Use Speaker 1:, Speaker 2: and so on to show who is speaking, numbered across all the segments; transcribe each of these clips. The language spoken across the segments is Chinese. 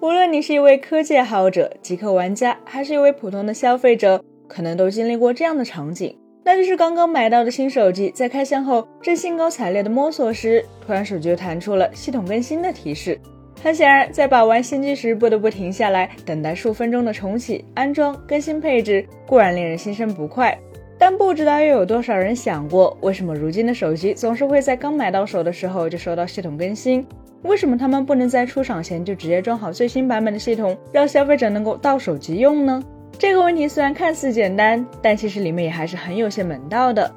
Speaker 1: 无论你是一位科技爱好者、极客玩家，还是一位普通的消费者，可能都经历过这样的场景，那就是刚刚买到的新手机在开箱后正兴高采烈的摸索时，突然手机就弹出了系统更新的提示。很显然，在把玩新机时不得不停下来等待数分钟的重启、安装、更新配置，固然令人心生不快。但不知道又有多少人想过，为什么如今的手机总是会在刚买到手的时候就收到系统更新？为什么他们不能在出厂前就直接装好最新版本的系统，让消费者能够到手即用呢？这个问题虽然看似简单，但其实里面也还是很有些门道的。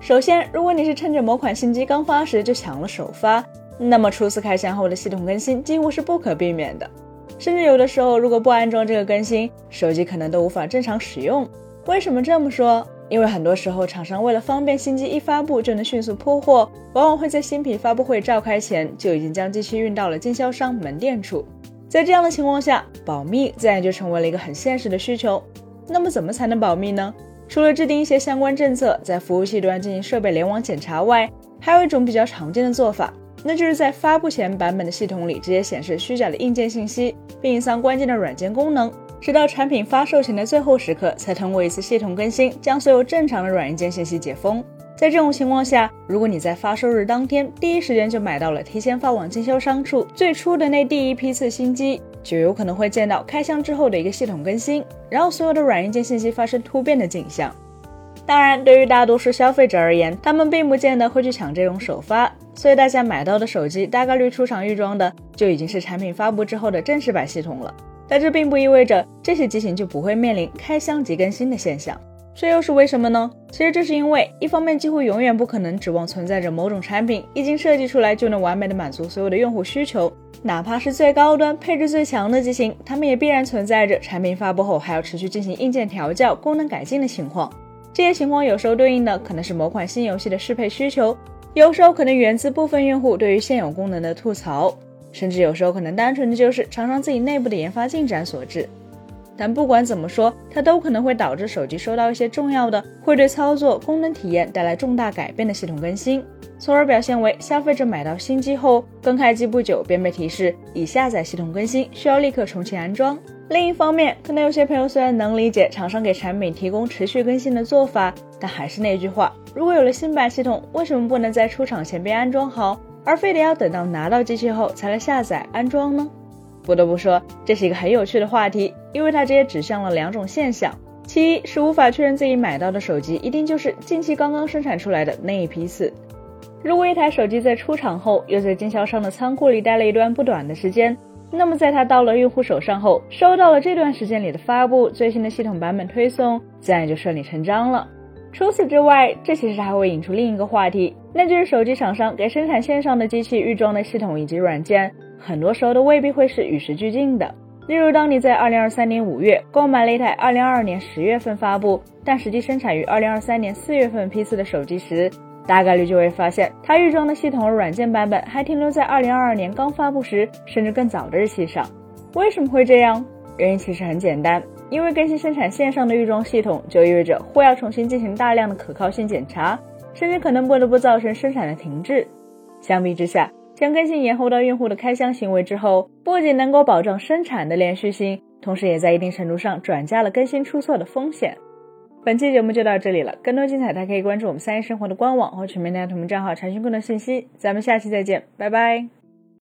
Speaker 1: 首先，如果你是趁着某款新机刚发时就抢了首发。那么初次开箱后的系统更新几乎是不可避免的，甚至有的时候如果不安装这个更新，手机可能都无法正常使用。为什么这么说？因为很多时候厂商为了方便新机一发布就能迅速铺货，往往会在新品发布会召开前就已经将机器运到了经销商门店处。在这样的情况下，保密自然就成为了一个很现实的需求。那么怎么才能保密呢？除了制定一些相关政策，在服务器端进行设备联网检查外，还有一种比较常见的做法。那就是在发布前版本的系统里直接显示虚假的硬件信息，并隐藏关键的软件功能，直到产品发售前的最后时刻才通过一次系统更新将所有正常的软硬件信息解封。在这种情况下，如果你在发售日当天第一时间就买到了提前发往经销商处最初的那第一批次新机，就有可能会见到开箱之后的一个系统更新，然后所有的软硬件信息发生突变的景象。当然，对于大多数消费者而言，他们并不见得会去抢这种首发。所以大家买到的手机大概率出厂预装的就已经是产品发布之后的正式版系统了，但这并不意味着这些机型就不会面临开箱即更新的现象。这又是为什么呢？其实这是因为，一方面几乎永远不可能指望存在着某种产品一经设计出来就能完美的满足所有的用户需求，哪怕是最高端、配置最强的机型，它们也必然存在着产品发布后还要持续进行硬件调教、功能改进的情况。这些情况有时候对应的可能是某款新游戏的适配需求。有时候可能源自部分用户对于现有功能的吐槽，甚至有时候可能单纯的就是厂商自己内部的研发进展所致。但不管怎么说，它都可能会导致手机收到一些重要的、会对操作、功能体验带来重大改变的系统更新，从而表现为消费者买到新机后刚开机不久便被提示已下载系统更新，需要立刻重启安装。另一方面，可能有些朋友虽然能理解厂商给产品提供持续更新的做法，但还是那句话，如果有了新版系统，为什么不能在出厂前便安装好，而非得要等到拿到机器后才来下载安装呢？不得不说，这是一个很有趣的话题，因为它直接指向了两种现象：其一是无法确认自己买到的手机一定就是近期刚刚生产出来的那一批次。如果一台手机在出厂后又在经销商的仓库里待了一段不短的时间，那么，在它到了用户手上后，收到了这段时间里的发布最新的系统版本推送，自然就顺理成章了。除此之外，这其实还会引出另一个话题，那就是手机厂商给生产线上的机器预装的系统以及软件，很多时候都未必会是与时俱进的。例如，当你在二零二三年五月购买了一台二零二二年十月份发布，但实际生产于二零二三年四月份批次的手机时，大概率就会发现，它预装的系统和软件版本还停留在二零二二年刚发布时，甚至更早的日期上。为什么会这样？原因其实很简单，因为更新生产线上的预装系统，就意味着货要重新进行大量的可靠性检查，甚至可能不得不造成生产的停滞。相比之下，将更新延后到用户的开箱行为之后，不仅能够保证生产的连续性，同时也在一定程度上转嫁了更新出错的风险。本期节目就到这里了，更多精彩，大家可以关注我们三一生活的官网或全民大同账号查询更多信息。咱们下期再见，拜拜。